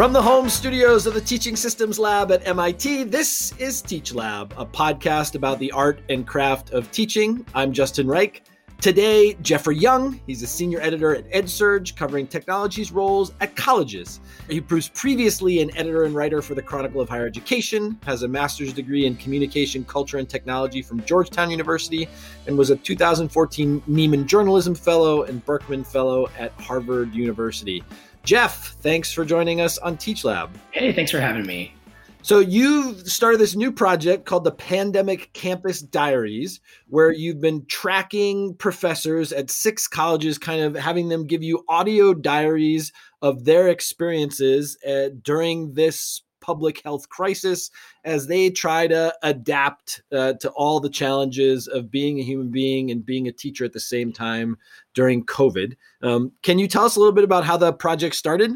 From the home studios of the Teaching Systems Lab at MIT, this is Teach Lab, a podcast about the art and craft of teaching. I'm Justin Reich. Today, Jeffrey Young. He's a senior editor at EdSurge, covering technologies roles at colleges. He was previously an editor and writer for the Chronicle of Higher Education, has a master's degree in communication, culture, and technology from Georgetown University, and was a 2014 Nieman Journalism Fellow and Berkman Fellow at Harvard University. Jeff, thanks for joining us on Teach Lab. Hey, thanks for having me. So you started this new project called the Pandemic Campus Diaries, where you've been tracking professors at six colleges, kind of having them give you audio diaries of their experiences uh, during this public health crisis as they try to adapt uh, to all the challenges of being a human being and being a teacher at the same time during COVID. Um, can you tell us a little bit about how the project started?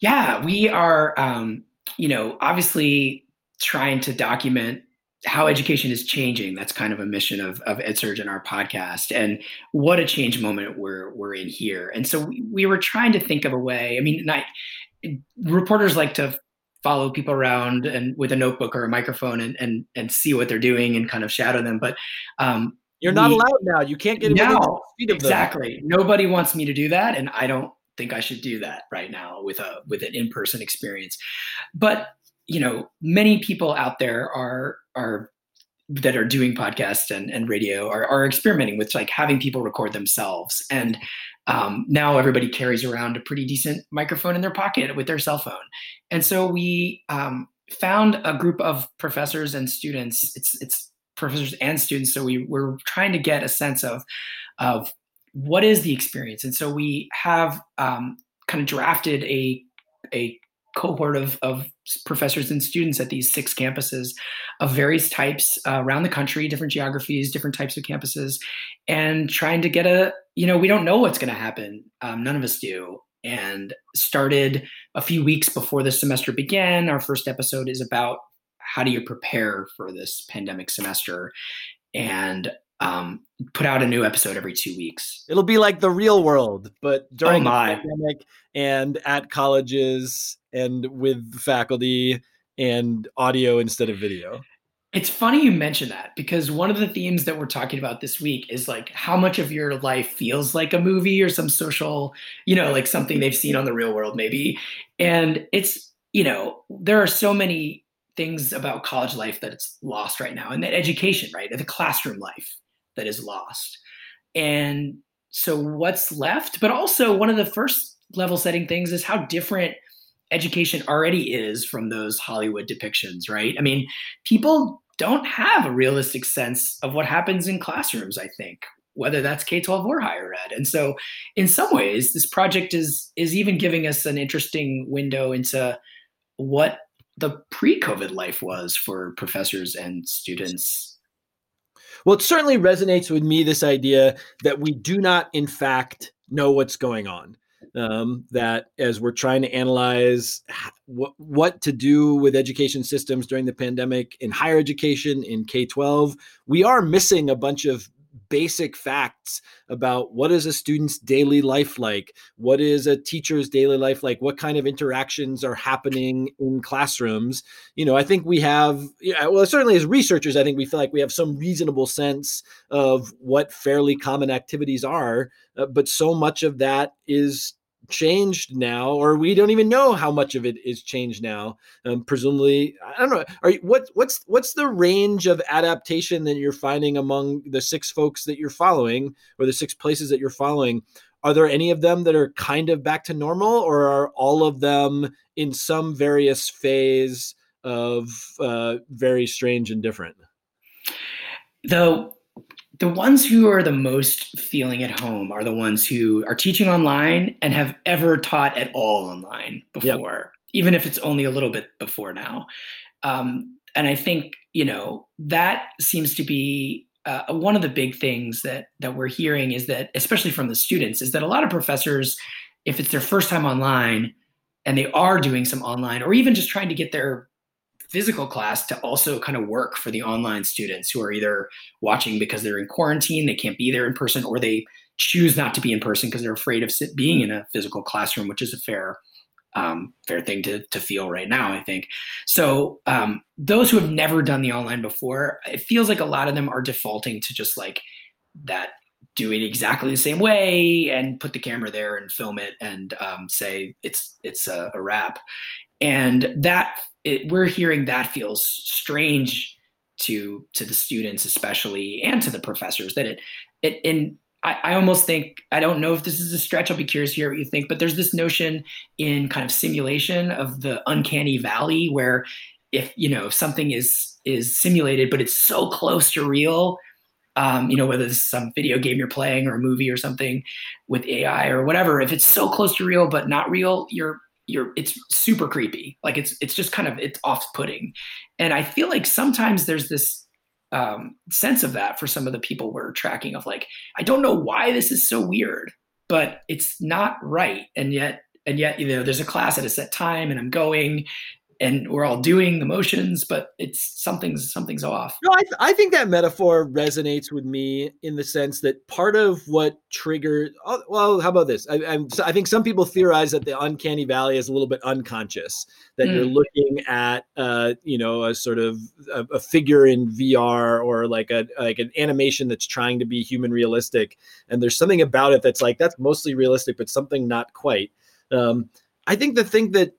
Yeah, we are, um, you know, obviously trying to document how education is changing. That's kind of a mission of, of EdSurge and our podcast. And what a change moment we're, we're in here. And so we, we were trying to think of a way. I mean, I, reporters like to follow people around and with a notebook or a microphone and and and see what they're doing and kind of shadow them. But um, you're not we, allowed now. You can't get now. Exactly. Nobody wants me to do that, and I don't think I should do that right now with a with an in person experience. But you know, many people out there are are that are doing podcasts and, and radio are, are experimenting with like having people record themselves and um, now everybody carries around a pretty decent microphone in their pocket with their cell phone. And so we um, found a group of professors and students. It's it's professors and students. So we were trying to get a sense of of what is the experience. And so we have um, kind of drafted a a cohort of, of professors and students at these six campuses of various types uh, around the country, different geographies, different types of campuses, and trying to get a, you know, we don't know what's going to happen. Um, none of us do. And started a few weeks before the semester began. Our first episode is about how do you prepare for this pandemic semester. And um, put out a new episode every two weeks. It'll be like the real world, but during oh the pandemic and at colleges and with faculty and audio instead of video. It's funny you mention that because one of the themes that we're talking about this week is like how much of your life feels like a movie or some social, you know, like something they've seen on the real world, maybe. And it's, you know, there are so many things about college life that it's lost right now and that education, right? The classroom life that is lost. And so what's left? But also one of the first level setting things is how different education already is from those Hollywood depictions, right? I mean, people don't have a realistic sense of what happens in classrooms, I think, whether that's K-12 or higher ed. And so in some ways, this project is is even giving us an interesting window into what the pre-COVID life was for professors and students well, it certainly resonates with me this idea that we do not, in fact, know what's going on. Um, that as we're trying to analyze what, what to do with education systems during the pandemic in higher education, in K 12, we are missing a bunch of basic facts about what is a student's daily life like? What is a teacher's daily life like? What kind of interactions are happening in classrooms? You know i think we have yeah, well certainly as researchers i think we feel like we have some reasonable sense of what fairly common activities are uh, but so much of that is changed now, or we don't even know how much of it is changed now. Um, presumably, I don't know. Are you, what what's what's the range of adaptation that you're finding among the six folks that you're following, or the six places that you're following? Are there any of them that are kind of back to normal, or are all of them in some various phase of uh, very strange and different? Though the ones who are the most feeling at home are the ones who are teaching online and have ever taught at all online before, yep. even if it's only a little bit before now. Um, and I think you know that seems to be uh, one of the big things that that we're hearing is that, especially from the students, is that a lot of professors, if it's their first time online and they are doing some online or even just trying to get their physical class to also kind of work for the online students who are either watching because they're in quarantine, they can't be there in person, or they choose not to be in person because they're afraid of sit, being in a physical classroom, which is a fair um, fair thing to, to feel right now, I think. So um, those who have never done the online before, it feels like a lot of them are defaulting to just like that do it exactly the same way and put the camera there and film it and um, say it's it's a, a wrap and that it, we're hearing that feels strange to to the students especially and to the professors that it it in I, I almost think I don't know if this is a stretch. I'll be curious to hear what you think. But there's this notion in kind of simulation of the uncanny valley, where if you know something is is simulated, but it's so close to real, um, you know, whether it's some video game you're playing or a movie or something with AI or whatever, if it's so close to real but not real, you're you're it's super creepy. Like it's it's just kind of it's off-putting. And I feel like sometimes there's this um, sense of that for some of the people we're tracking of like, I don't know why this is so weird, but it's not right. And yet, and yet, you know, there's a class at a set time and I'm going and we're all doing the motions, but it's something's something's off. No, I, th- I think that metaphor resonates with me in the sense that part of what triggered. Oh, well, how about this? I, I'm, I think some people theorize that the uncanny valley is a little bit unconscious. That mm. you're looking at, uh, you know, a sort of a, a, figure in VR or like a like an animation that's trying to be human realistic, and there's something about it that's like that's mostly realistic, but something not quite. Um, I think the thing that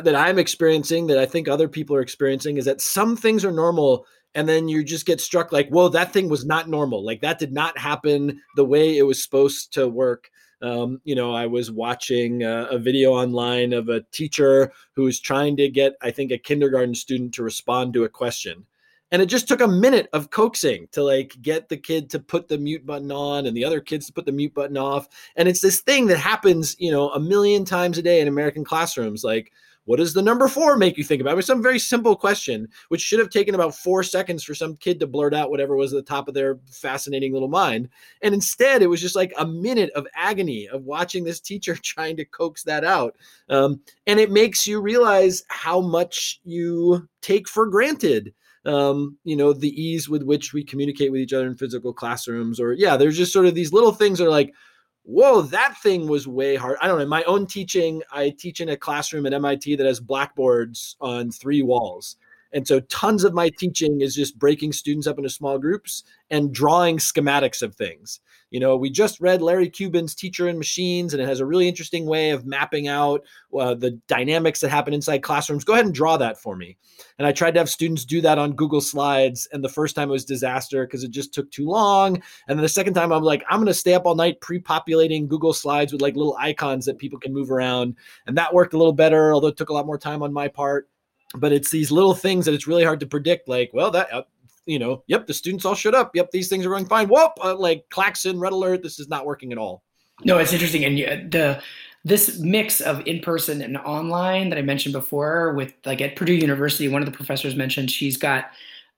that I'm experiencing that I think other people are experiencing is that some things are normal and then you just get struck like, whoa, that thing was not normal. Like that did not happen the way it was supposed to work. Um, you know, I was watching a, a, video online of a teacher who was trying to get, I think, a kindergarten student to respond to a question. And it just took a minute of coaxing to like get the kid to put the mute button on and the other kids to put the mute button off. And it's this thing that happens, you know, a million times a day in American classrooms. Like, what does the number four make you think about? I mean, some very simple question, which should have taken about four seconds for some kid to blurt out whatever was at the top of their fascinating little mind. And instead, it was just like a minute of agony of watching this teacher trying to coax that out. Um, and it makes you realize how much you take for granted um, you know, the ease with which we communicate with each other in physical classrooms, or yeah, there's just sort of these little things that are like, whoa, that thing was way hard. I don't know. In my own teaching, I teach in a classroom at MIT that has blackboards on three walls. And so tons of my teaching is just breaking students up into small groups and drawing schematics of things. You know, we just read Larry Cuban's Teacher and Machines, and it has a really interesting way of mapping out uh, the dynamics that happen inside classrooms. Go ahead and draw that for me. And I tried to have students do that on Google Slides, and the first time it was disaster because it just took too long. And then the second time, I'm like, I'm going to stay up all night pre-populating Google Slides with like little icons that people can move around, and that worked a little better, although it took a lot more time on my part but it's these little things that it's really hard to predict. Like, well, that uh, you know, yep, the students all shut up. Yep, these things are going fine. Whoop, uh, like klaxon, red alert. This is not working at all. No, it's interesting, and the this mix of in person and online that I mentioned before, with like at Purdue University, one of the professors mentioned she's got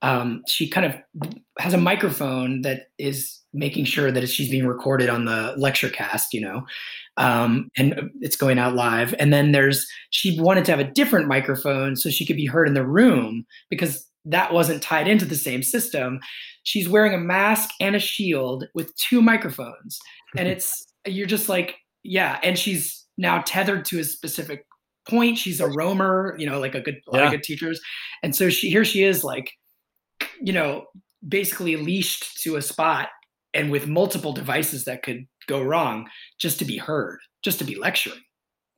um, she kind of has a microphone that is making sure that she's being recorded on the lecture cast, you know, um, and it's going out live. And then there's she wanted to have a different microphone so she could be heard in the room because that wasn't tied into the same system. She's wearing a mask and a shield with two microphones, and it's you're just like, yeah. And she's now tethered to a specific point. She's a roamer, you know, like a good a lot yeah. of good teachers, and so she here she is like, you know, basically leashed to a spot and with multiple devices that could go wrong just to be heard, just to be lecturing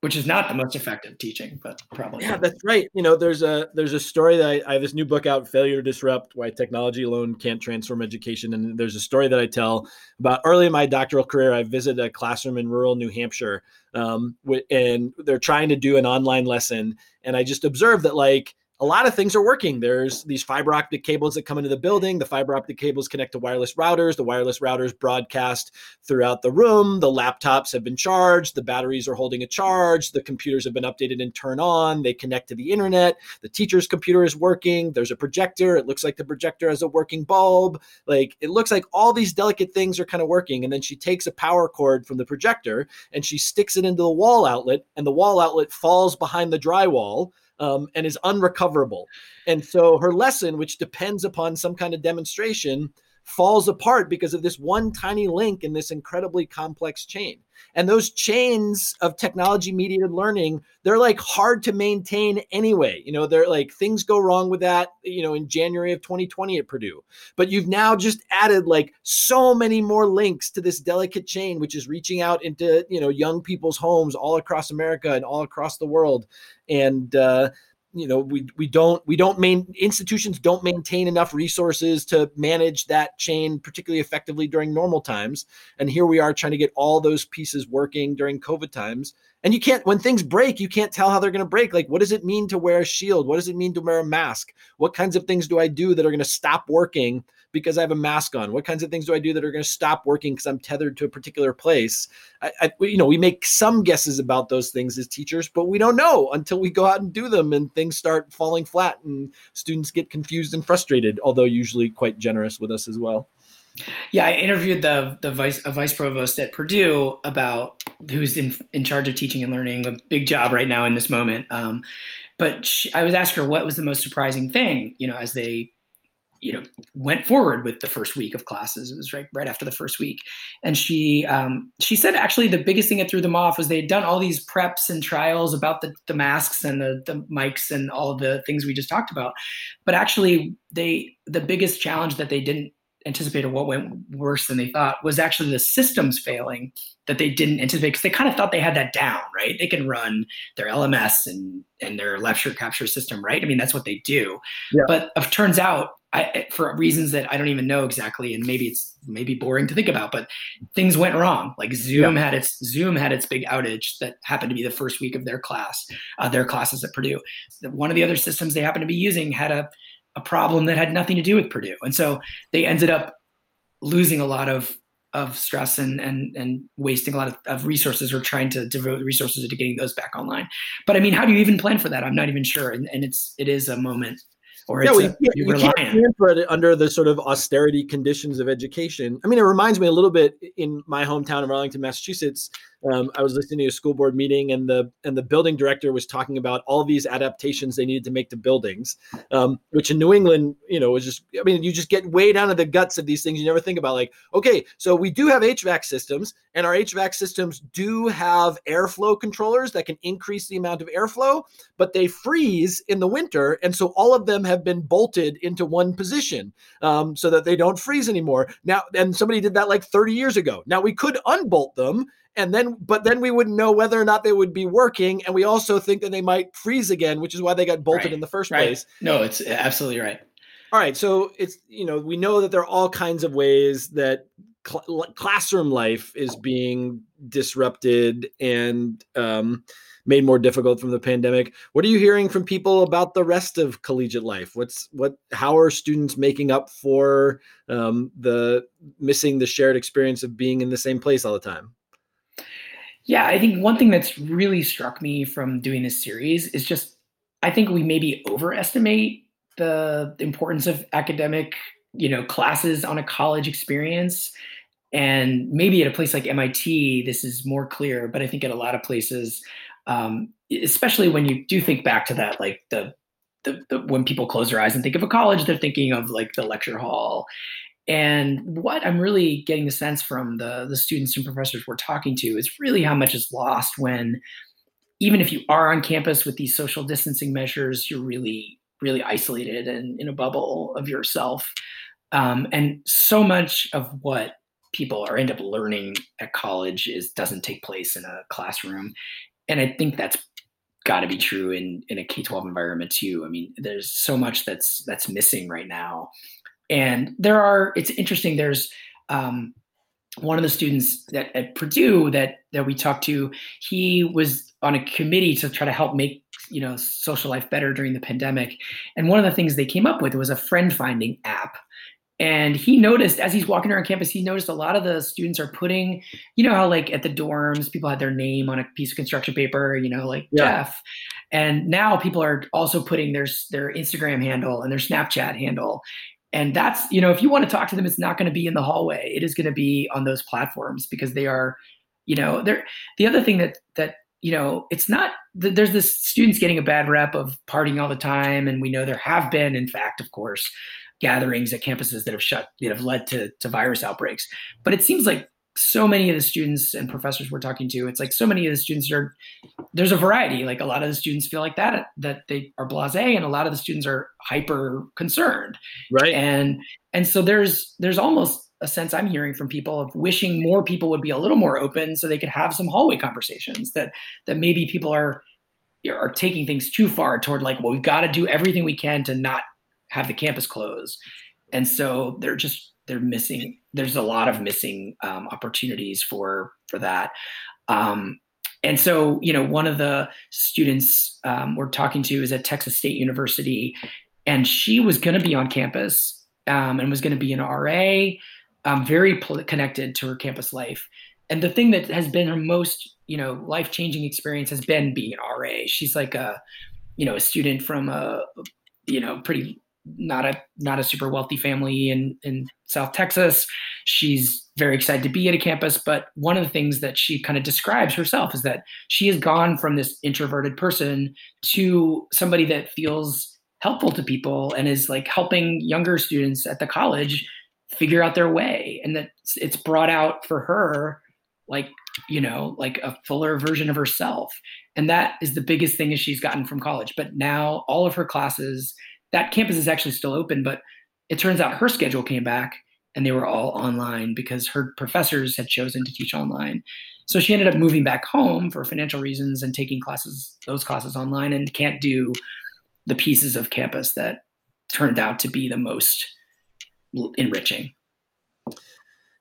which is not the most effective teaching, but probably. Yeah, that's right. You know, there's a there's a story that I, I, have this new book out, "Failure to Disrupt: Why Technology Alone Can't Transform Education," and there's a story that I tell about early in my doctoral career. I visited a classroom in rural New Hampshire, um, and they're trying to do an online lesson, and I just observed that like a lot of things are working. There's these fiber optic cables that come into the building. The fiber optic cables connect to wireless routers. The wireless routers broadcast throughout the room. The laptops have been charged. The batteries are holding a charge. The computers have been updated and turned on. They connect to the internet. The teacher's computer is working. There's a projector. It looks like the projector has a working bulb. Like it looks like all these delicate things are kind of working. And then she takes a power cord from the projector and she sticks it into the wall outlet, and the wall outlet falls behind the drywall um, and is unrecoverable. And so her lesson, which depends upon some kind of demonstration, falls apart because of this one tiny link in this incredibly complex chain. And those chains of technology mediated learning, they're like hard to maintain anyway. You know, they're like things go wrong with that, you know, in January of 2020 at Purdue. But you've now just added like so many more links to this delicate chain, which is reaching out into, you know, young people's homes all across America and all across the world. And, uh, you know we we don't we don't main institutions don't maintain enough resources to manage that chain particularly effectively during normal times. And here we are trying to get all those pieces working during covid times. And you can't when things break you can't tell how they're going to break. Like what does it mean to wear a shield? What does it mean to wear a mask? What kinds of things do i do that are going to stop working because I have a mask on? What kinds of things do I do that are going to stop working because I'm tethered to a particular place? I, I, you know, we make some guesses about those things as teachers, but we don't know until we go out and do them and things start falling flat and students get confused and frustrated, although usually quite generous with us as well. Yeah, I interviewed the the vice a vice provost at Purdue about who's in in charge of teaching and learning, a big job right now in this moment. Um, but she, I was asked her what was the most surprising thing, you know, as they you know went forward with the first week of classes. It was right right after the first week. And she um, she said actually the biggest thing that threw them off was they had done all these preps and trials about the, the masks and the, the mics and all the things we just talked about. But actually they the biggest challenge that they didn't anticipate or what went worse than they thought was actually the systems failing that they didn't anticipate because they kind of thought they had that down right? They can run their lms and and their lecture capture system right? I mean that's what they do. Yeah. but it turns out I, for reasons that I don't even know exactly, and maybe it's maybe boring to think about, but things went wrong. Like Zoom yeah. had its Zoom had its big outage that happened to be the first week of their class, uh, their classes at Purdue. One of the other systems they happened to be using had a a problem that had nothing to do with Purdue, and so they ended up losing a lot of of stress and and and wasting a lot of, of resources or trying to devote resources to getting those back online. But I mean, how do you even plan for that? I'm not even sure, and, and it's it is a moment or yeah, well, you, can't, you can't plan for it under the sort of austerity conditions of education. I mean, it reminds me a little bit in my hometown of Arlington, Massachusetts um, I was listening to a school board meeting, and the and the building director was talking about all these adaptations they needed to make to buildings, um, which in New England, you know, was just I mean, you just get way down to the guts of these things. You never think about like, okay, so we do have HVAC systems, and our HVAC systems do have airflow controllers that can increase the amount of airflow, but they freeze in the winter, and so all of them have been bolted into one position um, so that they don't freeze anymore. Now, and somebody did that like 30 years ago. Now we could unbolt them and then but then we wouldn't know whether or not they would be working and we also think that they might freeze again which is why they got bolted right. in the first right. place. No it's absolutely right. All right so it's you know we know that there are all kinds of ways that cl- classroom life is being disrupted and um, made more difficult from the pandemic. What are you hearing from people about the rest of collegiate life? What's what how are students making up for um, the missing the shared experience of being in the same place all the time yeah, I think one thing that's really struck me from doing this series is just I think we maybe overestimate the importance of academic, you know, classes on a college experience. And maybe at a place like MIT, this is more clear, but I think at a lot of places, um, especially when you do think back to that, like the, the, the when people close their eyes and think of a college, they're thinking of like the lecture hall and what I'm really getting the sense from the, the students and professors we're talking to is really how much is lost when, even if you are on campus with these social distancing measures, you're really, really isolated and in a bubble of yourself. Um, and so much of what people are end up learning at college is doesn't take place in a classroom. And I think that's got to be true in in a K-12 environment too. I mean, there's so much that's that's missing right now and there are, it's interesting, there's um, one of the students that at Purdue that that we talked to, he was on a committee to try to help make you know social life better during the pandemic. And one of the things they came up with was a friend finding app. And he noticed as he's walking around campus, he noticed a lot of the students are putting, you know, how like at the dorms, people had their name on a piece of construction paper, you know, like yeah. Jeff. And now people are also putting their their Instagram handle and their Snapchat handle and that's you know if you want to talk to them it's not going to be in the hallway it is going to be on those platforms because they are you know they're the other thing that that you know, it's not there's this students getting a bad rep of partying all the time, and we know there have been, in fact, of course, gatherings at campuses that have shut that have led to to virus outbreaks. But it seems like so many of the students and professors we're talking to, it's like so many of the students are there's a variety. Like a lot of the students feel like that that they are blasé, and a lot of the students are hyper concerned. Right. And and so there's there's almost a sense I'm hearing from people of wishing more people would be a little more open so they could have some hallway conversations. That that maybe people are are taking things too far toward like, well, we've got to do everything we can to not have the campus close. And so they're just they're missing. There's a lot of missing um, opportunities for for that. Um, and so, you know, one of the students um, we're talking to is at Texas State University, and she was going to be on campus um, and was going to be an RA, um, very pl- connected to her campus life. And the thing that has been her most, you know, life changing experience has been being an RA. She's like a, you know, a student from a, you know, pretty not a not a super wealthy family in in South Texas. She's very excited to be at a campus, but one of the things that she kind of describes herself is that she has gone from this introverted person to somebody that feels helpful to people and is like helping younger students at the college figure out their way and that it's brought out for her like you know like a fuller version of herself and that is the biggest thing that she's gotten from college but now all of her classes that campus is actually still open, but it turns out her schedule came back and they were all online because her professors had chosen to teach online. So she ended up moving back home for financial reasons and taking classes, those classes online, and can't do the pieces of campus that turned out to be the most enriching.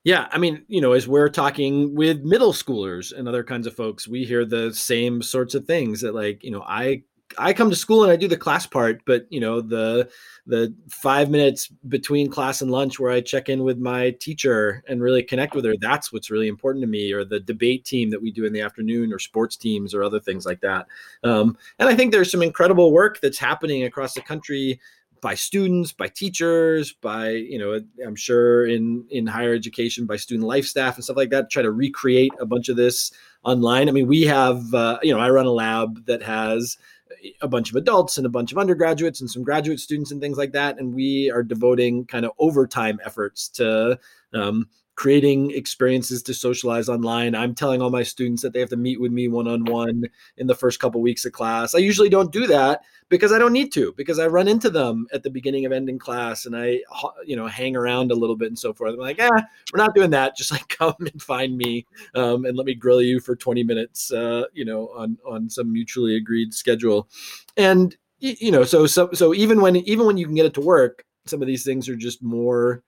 Yeah, I mean, you know, as we're talking with middle schoolers and other kinds of folks, we hear the same sorts of things that, like, you know, I I come to school and I do the class part, but you know the the five minutes between class and lunch where I check in with my teacher and really connect with her. That's what's really important to me. Or the debate team that we do in the afternoon, or sports teams, or other things like that. Um, and I think there's some incredible work that's happening across the country by students by teachers by you know i'm sure in in higher education by student life staff and stuff like that try to recreate a bunch of this online i mean we have uh, you know i run a lab that has a bunch of adults and a bunch of undergraduates and some graduate students and things like that. And we are devoting kind of overtime efforts to um, creating experiences to socialize online. I'm telling all my students that they have to meet with me one on one in the first couple weeks of class. I usually don't do that because I don't need to because I run into them at the beginning of ending class and I you know hang around a little bit and so forth. I'm like, "Yeah, we're not doing that. Just like come and find me um, and let me grill you for 20 minutes uh, you know on on some mutually agreed schedule." And you know, so so so even when even when you can get it to work, some of these things are just more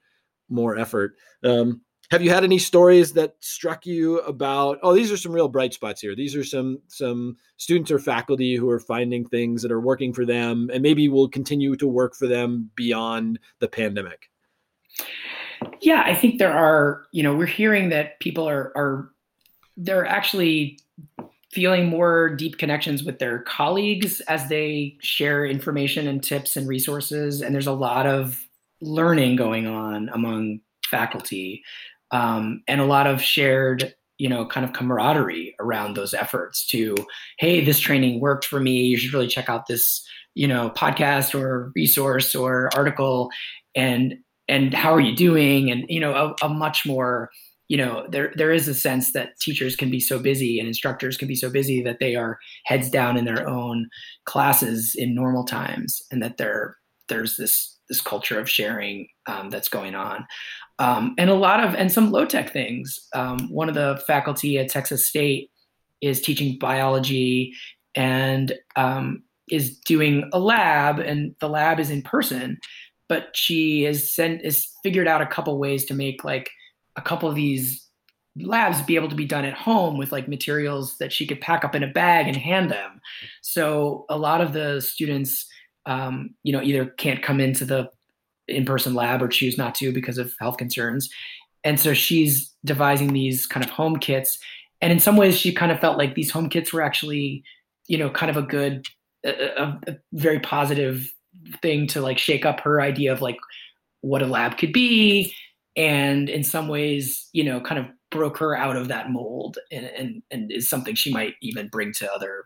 more effort. Um, have you had any stories that struck you about oh these are some real bright spots here. These are some some students or faculty who are finding things that are working for them and maybe will continue to work for them beyond the pandemic yeah i think there are you know we're hearing that people are are they're actually feeling more deep connections with their colleagues as they share information and tips and resources and there's a lot of learning going on among faculty um, and a lot of shared you know kind of camaraderie around those efforts to hey this training worked for me. You should really check out this you know podcast or resource or article. And and how are you doing? And you know a, a much more you know there there is a sense that teachers can be so busy and instructors can be so busy that they are heads down in their own classes in normal times and that there there's this this culture of sharing um, that's going on um, and a lot of and some low tech things. Um, one of the faculty at Texas State is teaching biology and um, is doing a lab, and the lab is in person. But she has sent is figured out a couple ways to make like a couple of these labs be able to be done at home with like materials that she could pack up in a bag and hand them. So a lot of the students, um, you know, either can't come into the in-person lab or choose not to because of health concerns. And so she's devising these kind of home kits. And in some ways she kind of felt like these home kits were actually you know kind of a good a, a very positive thing to like shake up her idea of like what a lab could be. And in some ways you know kind of broke her out of that mold and and, and is something she might even bring to other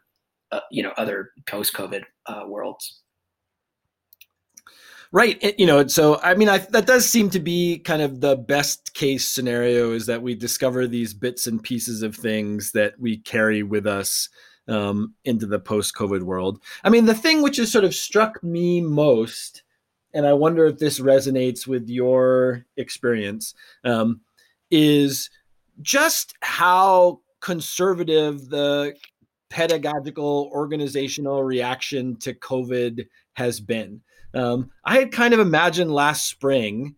uh, you know other post covid uh, worlds Right. You know, so I mean, I, that does seem to be kind of the best case scenario is that we discover these bits and pieces of things that we carry with us um, into the post COVID world. I mean, the thing which has sort of struck me most, and I wonder if this resonates with your experience, um, is just how conservative the pedagogical organizational reaction to COVID has been. Um, I had kind of imagined last spring,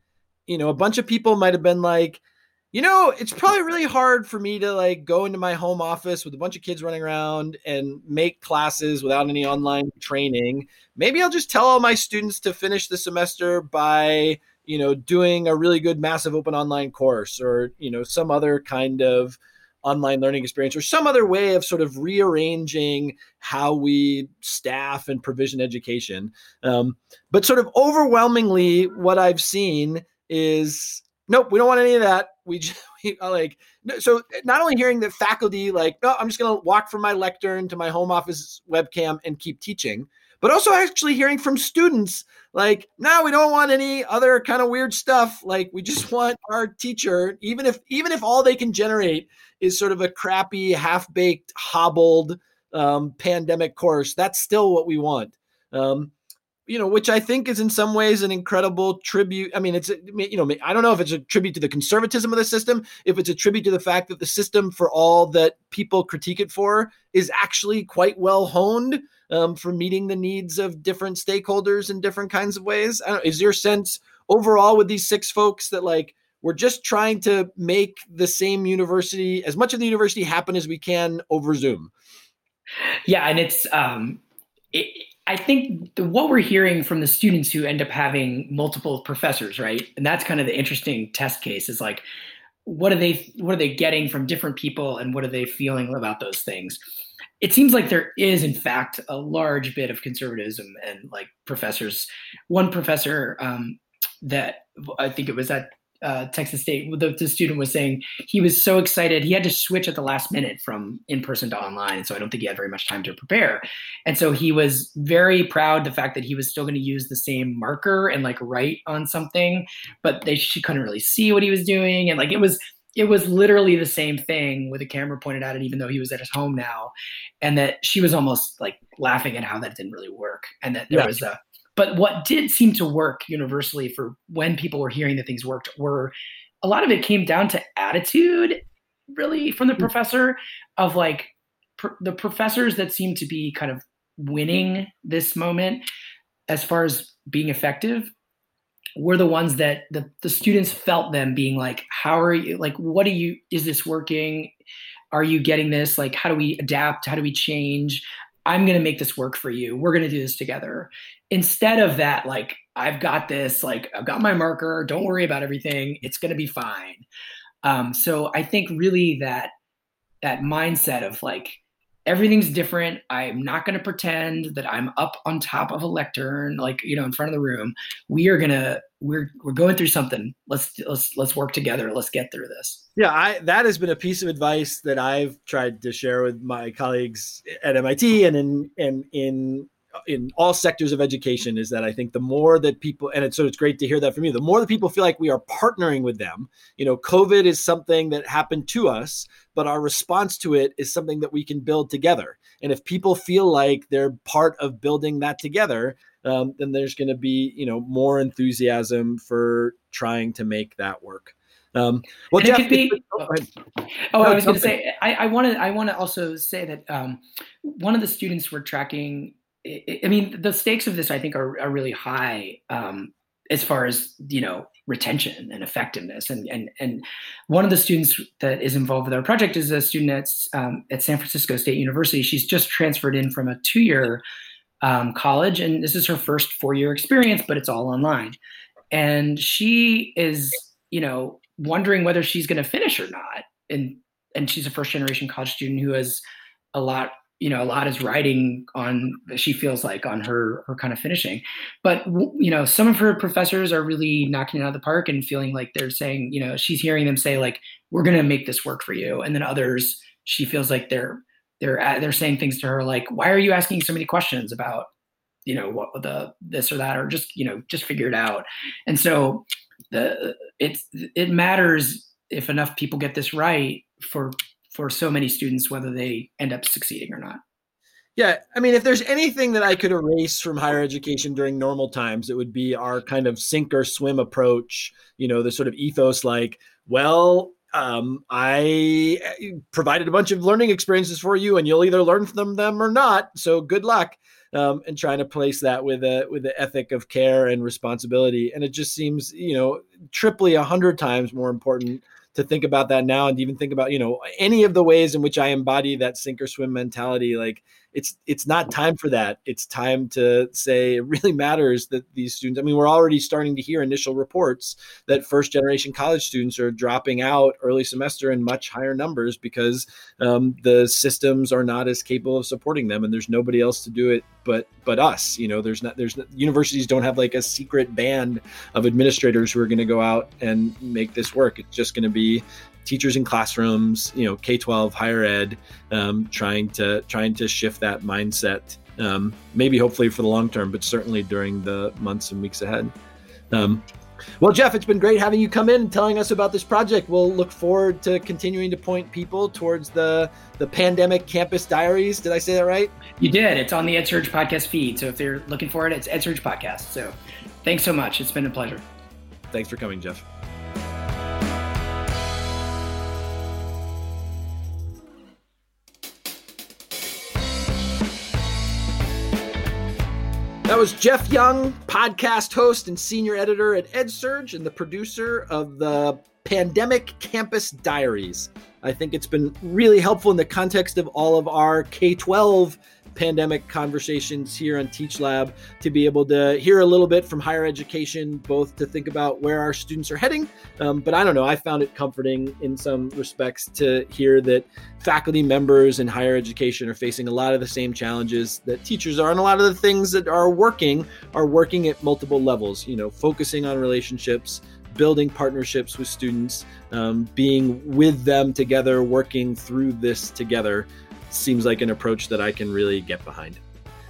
you know, a bunch of people might have been like, you know, it's probably really hard for me to like go into my home office with a bunch of kids running around and make classes without any online training. Maybe I'll just tell all my students to finish the semester by, you know, doing a really good massive open online course or, you know, some other kind of online learning experience or some other way of sort of rearranging how we staff and provision education. Um, but sort of overwhelmingly, what I've seen is nope, we don't want any of that. We just we, like so not only hearing that faculty like, no, I'm just going to walk from my lectern to my home office webcam and keep teaching, but also actually hearing from students like, no, we don't want any other kind of weird stuff. Like we just want our teacher, even if even if all they can generate is sort of a crappy, half-baked, hobbled um, pandemic course, that's still what we want. Um, you know, which I think is in some ways an incredible tribute. I mean, it's you know, I don't know if it's a tribute to the conservatism of the system, if it's a tribute to the fact that the system, for all that people critique it for, is actually quite well honed um, for meeting the needs of different stakeholders in different kinds of ways. is your sense overall with these six folks that like we're just trying to make the same university as much of the university happen as we can over Zoom? Yeah, and it's um, it, I think the, what we're hearing from the students who end up having multiple professors, right? And that's kind of the interesting test case is like, what are they what are they getting from different people, and what are they feeling about those things? It seems like there is, in fact, a large bit of conservatism and like professors. One professor um, that I think it was at uh, Texas State, the, the, student was saying he was so excited. He had to switch at the last minute from in person to online. So I don't think he had very much time to prepare. And so he was very proud the fact that he was still going to use the same marker and like write on something, but they she couldn't really see what he was doing. And like it was it was literally the same thing with a camera pointed at it, even though he was at his home now. And that she was almost like laughing at how that didn't really work. And that there yeah. was a but what did seem to work universally for when people were hearing that things worked were a lot of it came down to attitude, really, from the mm-hmm. professor of like pr- the professors that seemed to be kind of winning this moment as far as being effective were the ones that the, the students felt them being like how are you like what are you is this working are you getting this like how do we adapt how do we change I'm going to make this work for you. We're going to do this together. Instead of that, like, I've got this, like, I've got my marker. Don't worry about everything. It's going to be fine. Um, so I think really that that mindset of like everything's different. I'm not going to pretend that I'm up on top of a lectern, like you know, in front of the room. We are gonna we're we're going through something. Let's let's let's work together. Let's get through this. Yeah, I that has been a piece of advice that I've tried to share with my colleagues at MIT and in and in in all sectors of education is that I think the more that people, and it's, so it's great to hear that from you, the more that people feel like we are partnering with them. You know, COVID is something that happened to us, but our response to it is something that we can build together. And if people feel like they're part of building that together, um, then there's going to be, you know, more enthusiasm for trying to make that work. Um, well, Jeff, be, oh, oh no, I was going to say, I want to, I want to also say that um, one of the students we're tracking I mean, the stakes of this, I think, are, are really high um, as far as you know retention and effectiveness. And and and one of the students that is involved with our project is a student at um, at San Francisco State University. She's just transferred in from a two year um, college, and this is her first four year experience, but it's all online. And she is, you know, wondering whether she's going to finish or not. And and she's a first generation college student who has a lot you know a lot is riding on she feels like on her her kind of finishing but you know some of her professors are really knocking it out of the park and feeling like they're saying you know she's hearing them say like we're going to make this work for you. And then others, she feels like they're they're they're saying things to her like, why are you asking so many questions about you know what the this or that or just you know just figure it out. And so the it's it matters if enough people get this right for for so many students whether they end up succeeding or not. Yeah, I mean, if there's anything that I could erase from higher education during normal times, it would be our kind of sink or swim approach. You know, the sort of ethos like, well, um, I eh, provided a bunch of learning experiences for you, and you'll either learn from them or not. So good luck. Um, and trying to place that with a with the ethic of care and responsibility, and it just seems, you know, triply a hundred times more important to think about that now and even think about you know any of the ways in which i embody that sink or swim mentality like it's it's not time for that. It's time to say it really matters that these students i mean we're already starting to hear initial reports that first generation college students are dropping out early semester in much higher numbers because um, the systems are not as capable of supporting them and there's nobody else to do it but but us you know there's not there's universities don't have like a secret band of administrators who are going to go out and make this work. It's just going to be teachers in classrooms, you know, K twelve, higher ed, um, trying to trying to shift that mindset. Um, maybe hopefully for the long term, but certainly during the months and weeks ahead. Um, well, Jeff, it's been great having you come in and telling us about this project. We'll look forward to continuing to point people towards the the pandemic campus diaries. Did I say that right? You did. It's on the EdSurge podcast feed. So if they're looking for it, it's EdSurge podcast. So thanks so much. It's been a pleasure. Thanks for coming, Jeff. That was Jeff Young, podcast host and senior editor at EdSurge and the producer of the Pandemic Campus Diaries. I think it's been really helpful in the context of all of our K 12 pandemic conversations here on Teach Lab to be able to hear a little bit from higher education, both to think about where our students are heading. Um, but I don't know, I found it comforting in some respects to hear that faculty members in higher education are facing a lot of the same challenges that teachers are, and a lot of the things that are working are working at multiple levels, you know, focusing on relationships building partnerships with students, um, being with them together, working through this together seems like an approach that I can really get behind.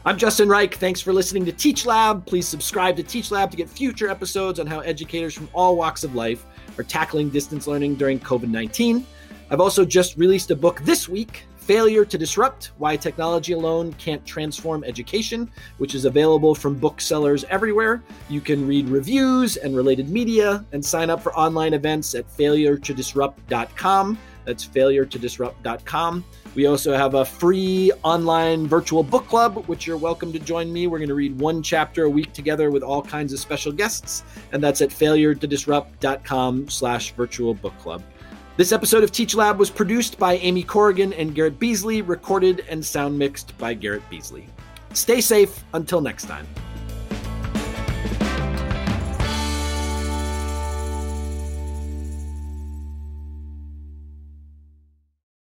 I'm Justin Reich. Thanks for listening to Teach Lab. Please subscribe to Teach Lab to get future episodes on how educators from all walks of life are tackling distance learning during COVID 19. I've also just released a book this week Failure to Disrupt Why Technology Alone Can't Transform Education, which is available from booksellers everywhere. You can read reviews and related media and sign up for online events at failuretodisrupt.com. That's failuretodisrupt.com. We also have a free online virtual book club, which you're welcome to join me. We're going to read one chapter a week together with all kinds of special guests, and that's at failuretodisrupt.com slash virtual book club. This episode of Teach Lab was produced by Amy Corrigan and Garrett Beasley, recorded and sound mixed by Garrett Beasley. Stay safe until next time.